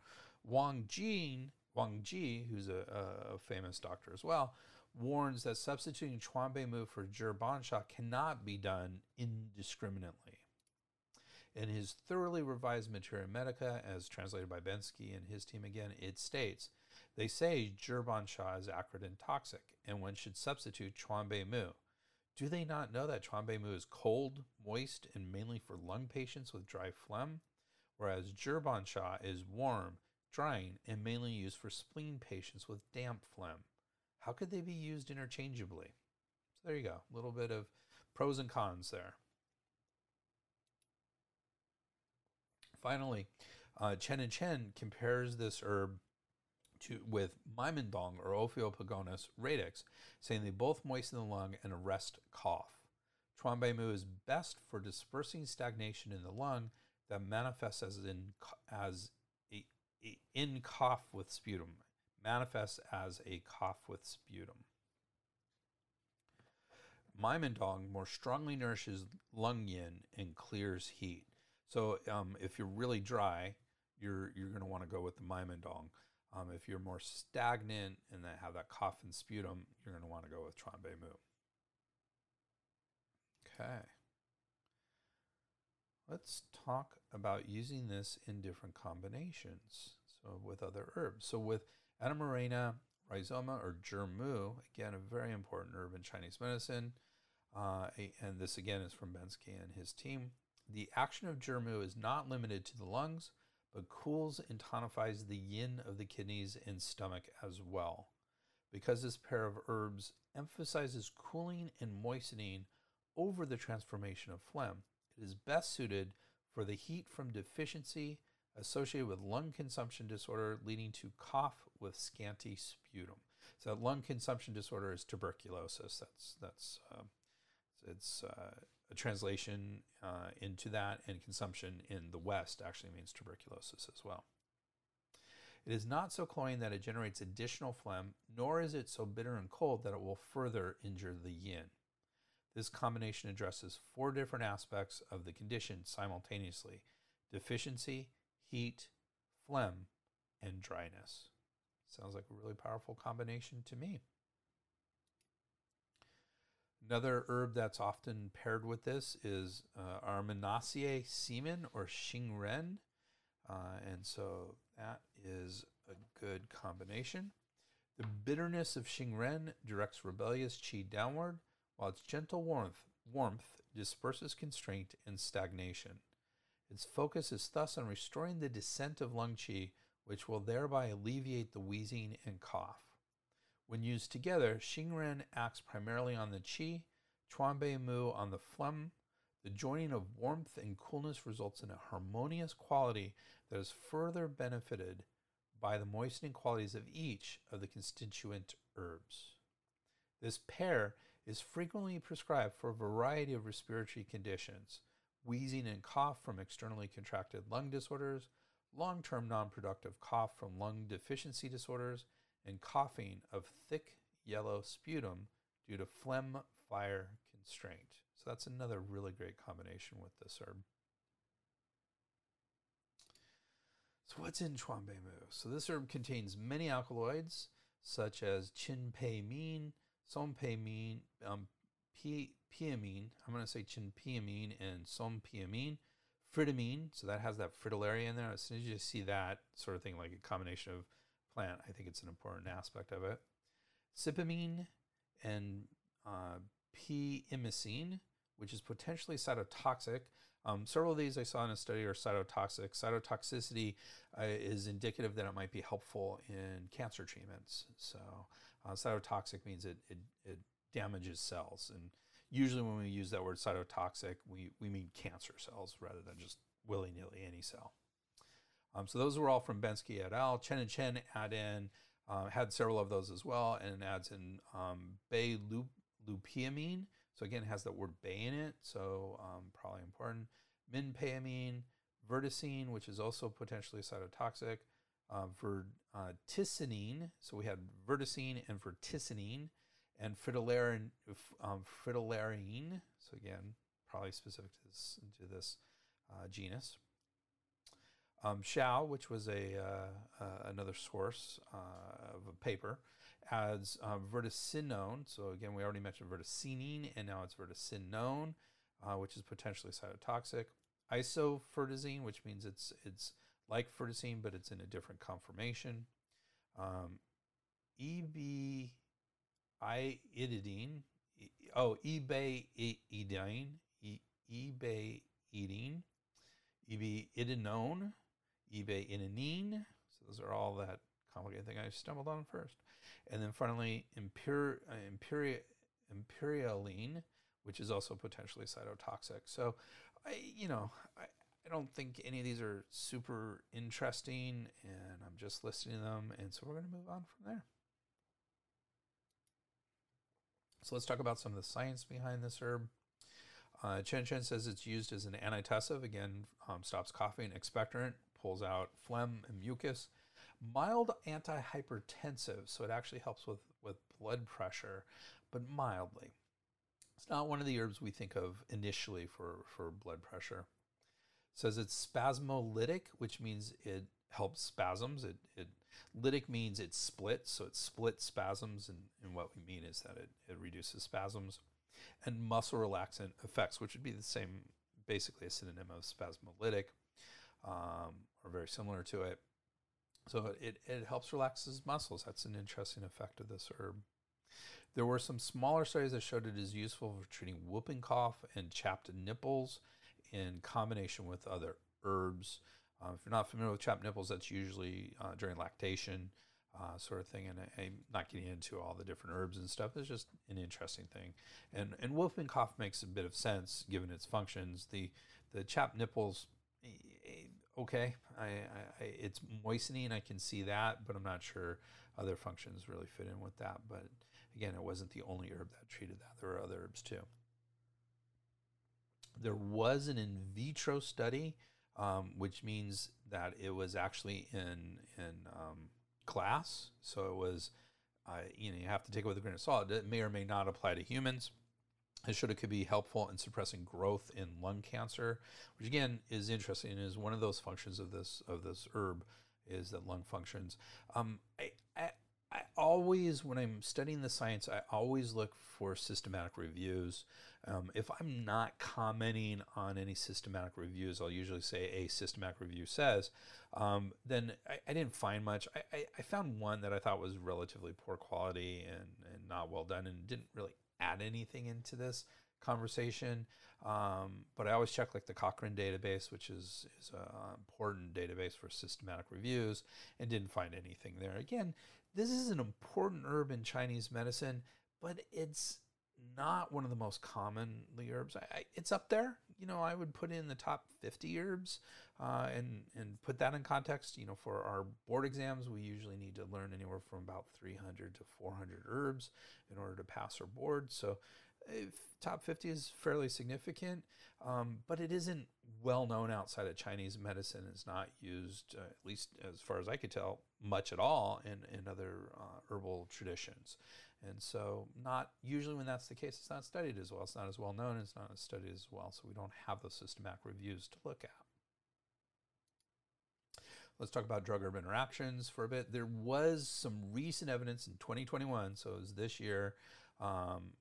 Wang Jin Wang Ji, who's a, a, famous doctor as well, warns that substituting Chuan Beimu for Zhi cannot be done indiscriminately. In his thoroughly revised Materia Medica, as translated by Bensky and his team again, it states, they say Zhi is acrid and toxic, and one should substitute Chuan Mu. Do they not know that Chuan Mu is cold, moist, and mainly for lung patients with dry phlegm? Whereas Zhi is warm, drying, and mainly used for spleen patients with damp phlegm. How could they be used interchangeably? So there you go, a little bit of pros and cons there. Finally, uh, Chen and Chen compares this herb to with Mai Men Dong or Ophiopogonis radix, saying they both moisten the lung and arrest cough. Chuanbeimu is best for dispersing stagnation in the lung that manifests as in as a in cough with sputum, manifests as a cough with sputum. Mai Men Dong more strongly nourishes lung yin and clears heat. So um, if you're really dry, you're you're going to want to go with the Mai Men Dong. Um, if you're more stagnant and that have that cough and sputum, you're going to want to go with Trombe Mu. Okay. Let's talk about using this in different combinations. So with other herbs. So with Anemarrhena rhizoma or Zhi again, a very important herb in Chinese medicine. Uh, and this again is from Bensky and his team. The action of Zhi is not limited to the lungs, but cools and tonifies the yin of the kidneys and stomach as well. Because this pair of herbs emphasizes cooling and moistening over the transformation of phlegm, it is best suited for the heat from deficiency associated with lung consumption disorder leading to cough with scanty sputum. So lung consumption disorder is tuberculosis. That's that's uh, it's uh, translation uh, into that, and consumption in the West actually means tuberculosis as well. It is not so cloying that it generates additional phlegm, nor is it so bitter and cold that it will further injure the yin. This combination addresses four different aspects of the condition simultaneously deficiency, heat, phlegm, and dryness. Sounds like a really powerful combination to me. Another herb that's often paired with this is uh, Armeniacae semen or Xingren. Uh, and so that is a good combination. The bitterness of Xingren directs rebellious qi downward, while its gentle warmth, warmth disperses constraint and stagnation. Its focus is thus on restoring the descent of lung qi, which will thereby alleviate the wheezing and cough. When used together, Xingren acts primarily on the qi, Chuanbei Mu on the phlegm. The joining of warmth and coolness results in a harmonious quality that is further benefited by the moistening qualities of each of the constituent herbs. This pair is frequently prescribed for a variety of respiratory conditions wheezing and cough from externally contracted lung disorders, long term non productive cough from lung deficiency disorders, and coughing of thick yellow sputum due to phlegm fire constraint. So that's another really great combination with this herb. So what's in Chuanbei Mu? So this herb contains many alkaloids such as chinpeimin, sonpeimin, um, piamine. I'm going to say chinpiamine and sonpiamine. Fritamine, so that has that fritillaria in there. As soon as you see that sort of thing, like a combination of plant, I think it's an important aspect of it. Cypamine and uh, p-imosine, which is potentially cytotoxic. Um, several of these I saw in a study are cytotoxic. Cytotoxicity uh, is indicative that it might be helpful in cancer treatments. So, uh, cytotoxic means it, it, it damages cells. And usually, when we use that word cytotoxic, we, we mean cancer cells rather than just willy nilly any cell. Um, so, those were all from Bensky et al. Chen and Chen add in, uh, had several of those as well, and adds in um, Bay lupiamine. So again, it has that word bay in it, so um, probably important. Minpeamine, verticine, which is also potentially cytotoxic. Uh, verticinin, so we had verticine and verticinin, and fritillarin, um, fritillarin. So again, probably specific to this, to this uh, genus. Um, Shao, which was a uh, uh, another source uh, of a paper, adds um, verticinone. So again, we already mentioned verticinine, and now it's verticinone, uh, which is potentially cytotoxic. Isoverticine, which means it's it's like verticine, but it's in a different conformation. Um, EB iodine, oh, eBay edine, eBay eating, eBay idinone, eBay inanine. So those are all that complicated thing I stumbled on first. And then finally, impure, uh, imperia, imperialine, which is also potentially cytotoxic. So, I, you know, I, I don't think any of these are super interesting, and I'm just listing them. And so we're going to move on from there. So let's talk about some of the science behind this herb. Uh, Chen Chen says it's used as an antitussive, again, um, stops coughing, expectorant, pulls out phlegm and mucus, mild antihypertensive, so it actually helps with, with blood pressure, but mildly. It's not one of the herbs we think of initially for, for blood pressure. It says it's spasmolytic, which means it helps spasms. It, it lytic means it splits, so it splits spasms, and, and what we mean is that it, it reduces spasms. And muscle relaxant effects, which would be the same, basically a synonym of spasmolytic, um, or very similar to it. So it, it helps relax his muscles. That's an interesting effect of this herb. There were some smaller studies that showed it is useful for treating whooping cough and chapped nipples in combination with other herbs. Uh, if you're not familiar with chapped nipples, that's usually uh, during lactation, uh, sort of thing. And I, am not getting into all the different herbs and stuff. It's just an interesting thing. And and whooping cough makes a bit of sense given its functions. The the chapped nipples okay. I, I, it's moistening. I can see that, but I'm not sure other functions really fit in with that. But again, it wasn't the only herb that treated that. There were other herbs too. There was an in vitro study, um, which means that it was actually in in um, glass. So it was, uh, you know, you have to take it with a grain of salt. It may or may not apply to humans. It showed it could be helpful in suppressing growth in lung cancer, which again is interesting. Is one of those functions of this of this herb is that lung functions. Um, I, I, I always, when I'm studying the science, I always look for systematic reviews. Um, if I'm not commenting on any systematic reviews, I'll usually say a systematic review says. Um, then I, I, didn't find much. I, I, I, found one that I thought was relatively poor quality and, and not well done and didn't really add anything into this conversation. Um, but I always check like the Cochrane database, which is, is an important database for systematic reviews, and didn't find anything there. Again, this is an important herb in Chinese medicine, but it's not one of the most commonly herbs. I, I, it's up there. You know, I would put in the top 50 herbs uh, and, and put that in context. You know, for our board exams, we usually need to learn anywhere from about 300 to 400 herbs in order to pass our board. So top 50 is fairly significant, um, but it isn't well known outside of Chinese medicine. It's not used, uh, at least as far as I could tell, much at all in, in other uh, herbal traditions. And so, not usually when that's the case, it's not studied as well. It's not as well known, it's not studied as well. So, we don't have those systematic reviews to look at. Let's talk about drug herb interactions for a bit. There was some recent evidence in 2021, so it was this year, um,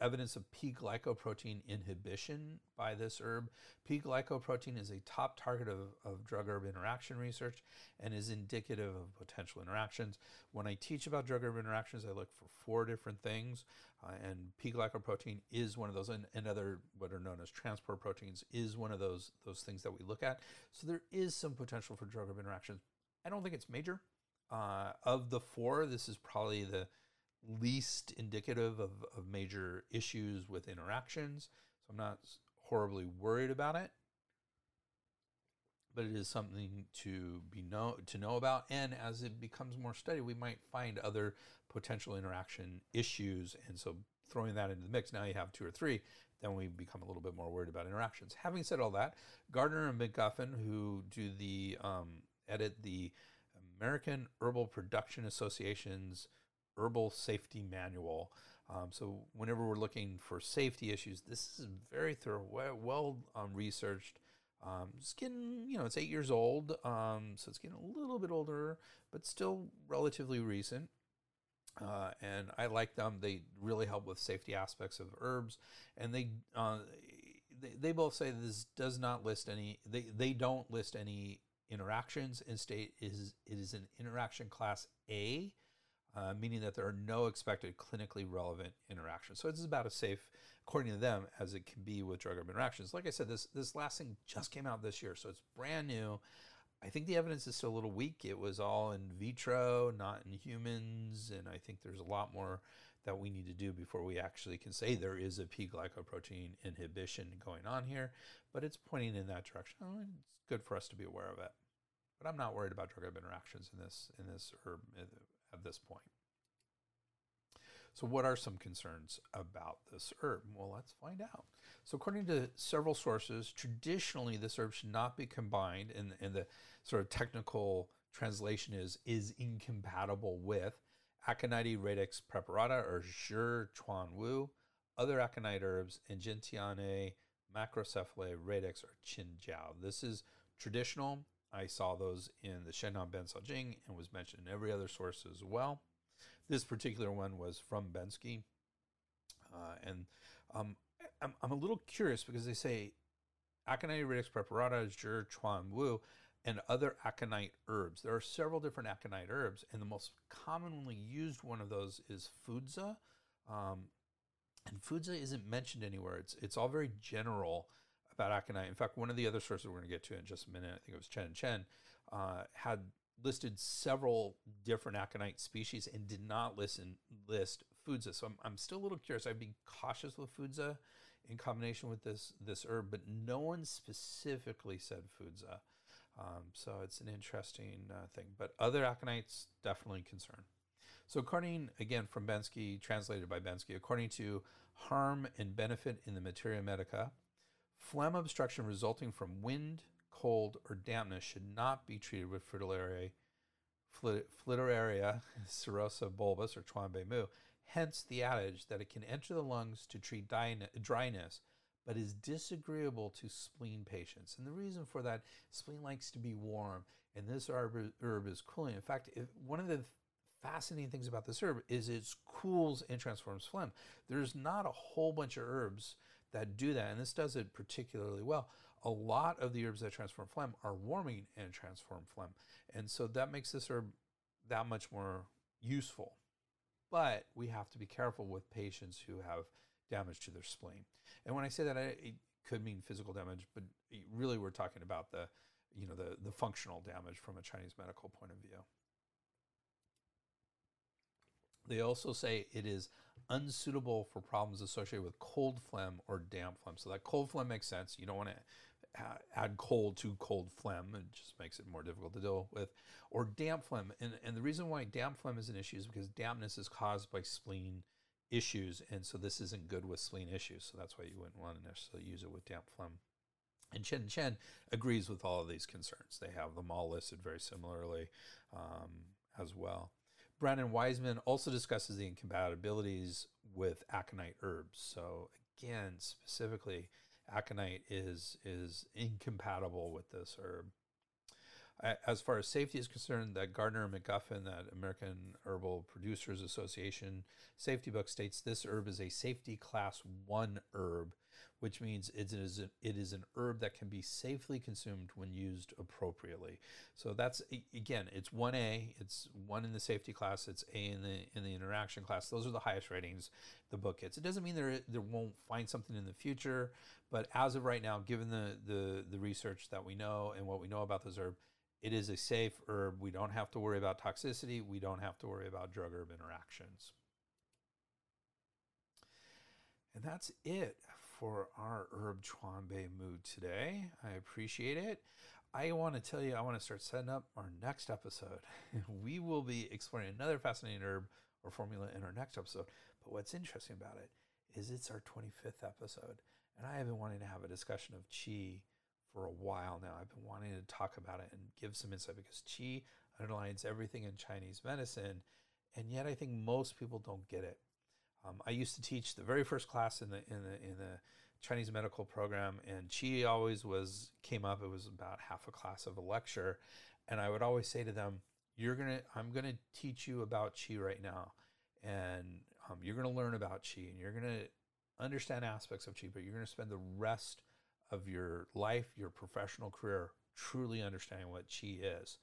evidence of P glycoprotein inhibition by this herb. P glycoprotein is a top target of, of drug herb interaction research and is indicative of potential interactions. When I teach about drug herb interactions, I look for four different things, uh, and P glycoprotein is one of those, and, and other what are known as transport proteins is one of those, those things that we look at. So there is some potential for drug interactions. I don't think it's major. Uh, of the four, this is probably the least indicative of, of major issues with interactions. So I'm not horribly worried about it. But it is something to be know to know about, and as it becomes more studied, we might find other potential interaction issues. And so, throwing that into the mix, now you have two or three, then we become a little bit more worried about interactions. Having said all that, Gardner and McGuffin, who do the um, edit the American Herbal Production Association's herbal safety manual. Um, so whenever we're looking for safety issues, this is very thorough, well, um, researched. Um, it's getting, you know, it's eight years old, um, so it's getting a little bit older, but still relatively recent. Uh, and I like them. They really help with safety aspects of herbs, and they, uh, they they both say this does not list any. They they don't list any interactions. Instead, is it is an interaction class A, uh, meaning that there are no expected clinically relevant interactions. So it's about as safe, according to them, as it can be with drug herb interactions. Like I said, this this last thing just came out this year, so it's brand new. I think the evidence is still a little weak. It was all in vitro, not in humans, and I think there's a lot more that we need to do before we actually can say there is a P glycoprotein inhibition going on here. But it's pointing in that direction. It's good for us to be aware of it. But I'm not worried about drug interactions in this in this herb uh, at this point. So, what are some concerns about this herb? Well, let's find out. So, according to several sources, traditionally this herb should not be combined, and, and the sort of technical translation is is incompatible with Aconitum radix preparata or Zhi Chuan Wu, other aconite herbs, and Gentiana macrocephalae radix or Qin Jiao. This is traditional I saw those in the Shennong Ben Cao Jing and was mentioned in every other source as well. This particular one was from Bensky. Uh, and um, I'm, I'm a little curious because they say Aconite radix preparata, Zhi Chuan Wu, and other aconite herbs. There are several different aconite herbs, and the most commonly used one of those is Fu Zi. Um, and Fu Zi isn't mentioned anywhere. It's, it's all very general about aconite. In fact, one of the other sources we're going to get to in just a minute, I think it was Chen Chen, uh, had listed several different aconite species and did not listen list Fu Zi. So I'm, I'm still a little curious. I'd be cautious with Fu Zi in combination with this this herb, but no one specifically said Fu Zi. Um, so it's an interesting uh, thing. But other aconites definitely concern. So according again from Bensky, translated by Bensky, according to harm and benefit in the Materia Medica, Phlegm obstruction resulting from wind, cold, or dampness should not be treated with Fritillaria, Fritillaria cirrhosa bulbus or Chuanbei Mu. Hence the adage that it can enter the lungs to treat dryness, but is disagreeable to spleen patients. And the reason for that, spleen likes to be warm, and this herb, is cooling. In fact, one of the fascinating things about this herb is it cools and transforms phlegm. There's not a whole bunch of herbs that do that, and this does it particularly well. A lot of the herbs that transform phlegm are warming and transform phlegm, and so that makes this herb that much more useful. But we have to be careful with patients who have damage to their spleen. And when I say that, it could mean physical damage, but really we're talking about the, you know, the, the functional damage from a Chinese medical point of view. They also say it is unsuitable for problems associated with cold phlegm or damp phlegm. So that cold phlegm makes sense. You don't want to add cold to cold phlegm. It just makes it more difficult to deal with. Or damp phlegm. And, and the reason why damp phlegm is an issue is because dampness is caused by spleen issues. And so this isn't good with spleen issues. So that's why you wouldn't want to necessarily use it with damp phlegm. And Chen Chen agrees with all of these concerns. They have them all listed very similarly um, as well. Brand and Wiseman also discusses the incompatibilities with aconite herbs. So again, specifically, aconite is is incompatible with this herb. As far as safety is concerned, that Gardner McGuffin, that American Herbal Producers Association safety book states this herb is a safety class one herb which means it is, it is an herb that can be safely consumed when used appropriately. So that's again, it's 1A, it's one in the safety class, it's A in the in the interaction class. Those are the highest ratings the book gets. It doesn't mean there there won't find something in the future, but as of right now, given the the the research that we know and what we know about this herb, it is a safe herb. We don't have to worry about toxicity. We don't have to worry about drug herb interactions. And that's it for our herb chuan mood today. I appreciate it. I want to tell you, I want to start setting up our next episode. we will be exploring another fascinating herb or formula in our next episode. But what's interesting about it is it's our 25th episode. And I have been wanting to have a discussion of qi for a while now. I've been wanting to talk about it and give some insight because qi underlines everything in Chinese medicine. And yet I think most people don't get it. Um, I used to teach the very first class in the in the in the Chinese medical program, and Qi always was came up. It was about half a class of a lecture, and I would always say to them, "You're gonna, I'm gonna teach you about Qi right now, and um, you're gonna learn about Qi, and you're gonna understand aspects of Qi, but you're gonna spend the rest of your life, your professional career, truly understanding what Qi is."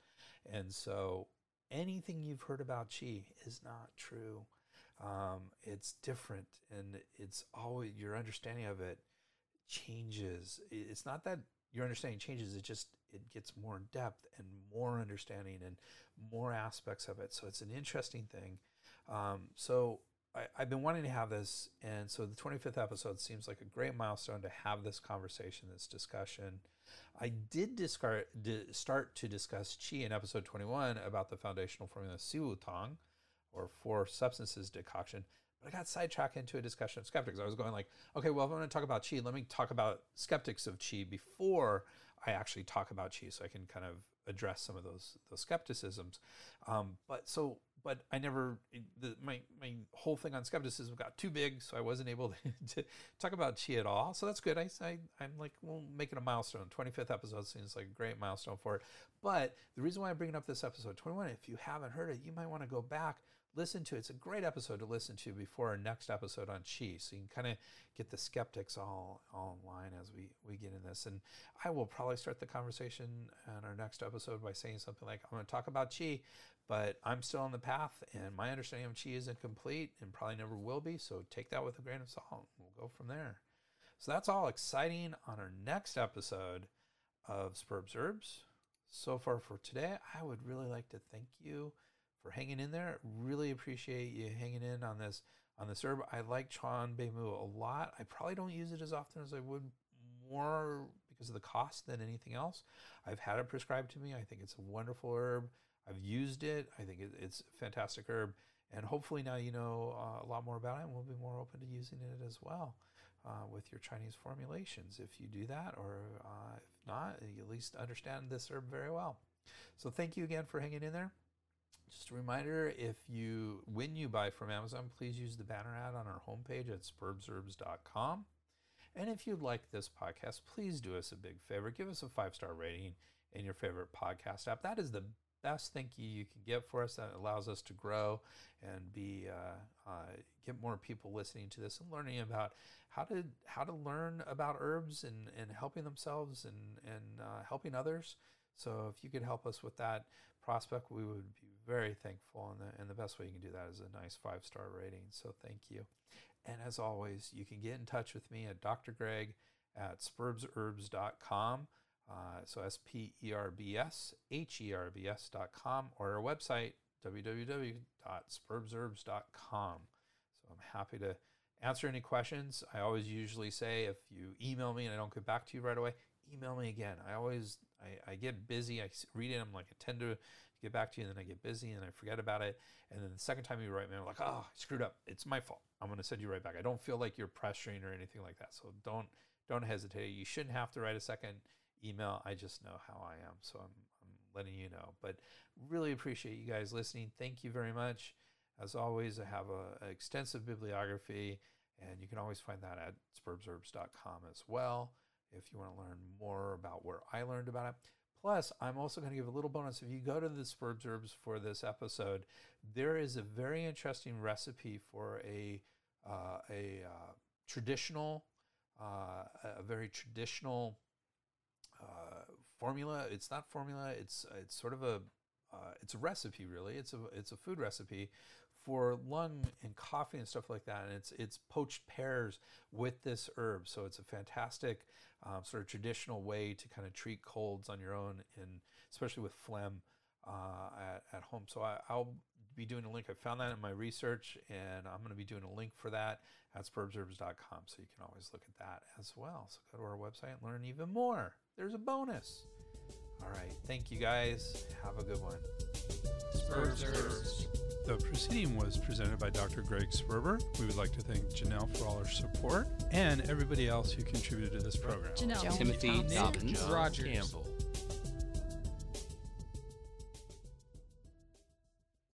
And so, anything you've heard about Qi is not true um, it's different and it's always your understanding of it changes. It's not that your understanding changes it just it gets more in depth and more understanding and more aspects of it. So it's an interesting thing. Um, so I, have been wanting to have this and so the 25th episode seems like a great milestone to have this conversation this discussion. I did discard, start to discuss qi in episode 21 about the foundational formula siwu tang or four substances decoction. But I got sidetracked into a discussion of skeptics. I was going like, okay, well, if I'm going to talk about chi, let me talk about skeptics of chi before I actually talk about chi, so I can kind of address some of those those skepticisms. Um, but so, but I never the, my my whole thing on skepticism got too big, so I wasn't able to, to talk about chi at all. So that's good. I, I I'm like, well, making a milestone. 25th episode seems like a great milestone for it. But the reason why I'm bringing up this episode 21, if you haven't heard it, you might want to go back listen to. It's a great episode to listen to before our next episode on Qi. So you can kind of get the skeptics all, all in line as we, we get in this. And I will probably start the conversation on our next episode by saying something like, I'm going to talk about Qi, but I'm still on the path and my understanding of Qi isn't complete and probably never will be. So take that with a grain of salt. We'll go from there. So that's all exciting on our next episode of Sperbs Herbs. So far for today, I would really like to thank you for hanging in there. Really appreciate you hanging in on this on this herb. I like Chuan Bei Mu a lot. I probably don't use it as often as I would more because of the cost than anything else. I've had it prescribed to me. I think it's a wonderful herb. I've used it. I think it, it's a fantastic herb. And hopefully now you know uh, a lot more about it and we'll be more open to using it as well uh, with your Chinese formulations if you do that, or uh, if not, you at least understand this herb very well. So thank you again for hanging in there. Just a reminder, if you when you buy from Amazon, please use the banner ad on our homepage at sperbsherbs.com. And if you like this podcast, please do us a big favor. Give us a five-star rating in your favorite podcast app. That is the best thank you you can get for us. That allows us to grow and be uh, uh, get more people listening to this and learning about how to how to learn about herbs and, and helping themselves and and uh, helping others. So if you could help us with that prospect, we would be very thankful. And the, and the best way you can do that is a nice five star rating. So thank you. And as always, you can get in touch with me at Dr. Greg at sperbsherbs.com. Uh, so S P E R B S H E R B S.com or our website, www.sperbsherbs.com. So I'm happy to answer any questions. I always usually say if you email me and I don't get back to you right away, email me again. I always I, I get busy. I read it. I'm like I tend to get back to you, and then I get busy and I forget about it. And then the second time you write me, I'm like, oh, I screwed up. It's my fault. I'm going to send you right back. I don't feel like you're pressuring or anything like that. So don't don't hesitate. You shouldn't have to write a second email. I just know how I am, so I'm I'm letting you know. But really appreciate you guys listening. Thank you very much. As always, I have a, a extensive bibliography, and you can always find that at sperbsherbs.com as well if you want to learn more about where I learned about it. Plus, I'm also going to give a little bonus. If you go to the Sperbs Herbs for this episode, there is a very interesting recipe for a uh, a uh, traditional, uh, a very traditional uh, formula. It's not formula. It's it's sort of a uh, it's a recipe really. It's a it's a food recipe for lung and coffee and stuff like that. And it's it's poached pears with this herb. So it's a fantastic um, sort of traditional way to kind of treat colds on your own, and especially with phlegm uh, at, at home. So I, will be doing a link. I found that in my research, and I'm going to be doing a link for that at sperbsherbs.com. So you can always look at that as well. So go to our website and learn even more. There's a bonus. All right. Thank you guys. Have a good one. Sperbs the proceeding was presented by Dr. Greg Sperber. We would like to thank Janelle for all her support and everybody else who contributed to this program. Janelle. Timothy Dobbins, Rogers, Campbell.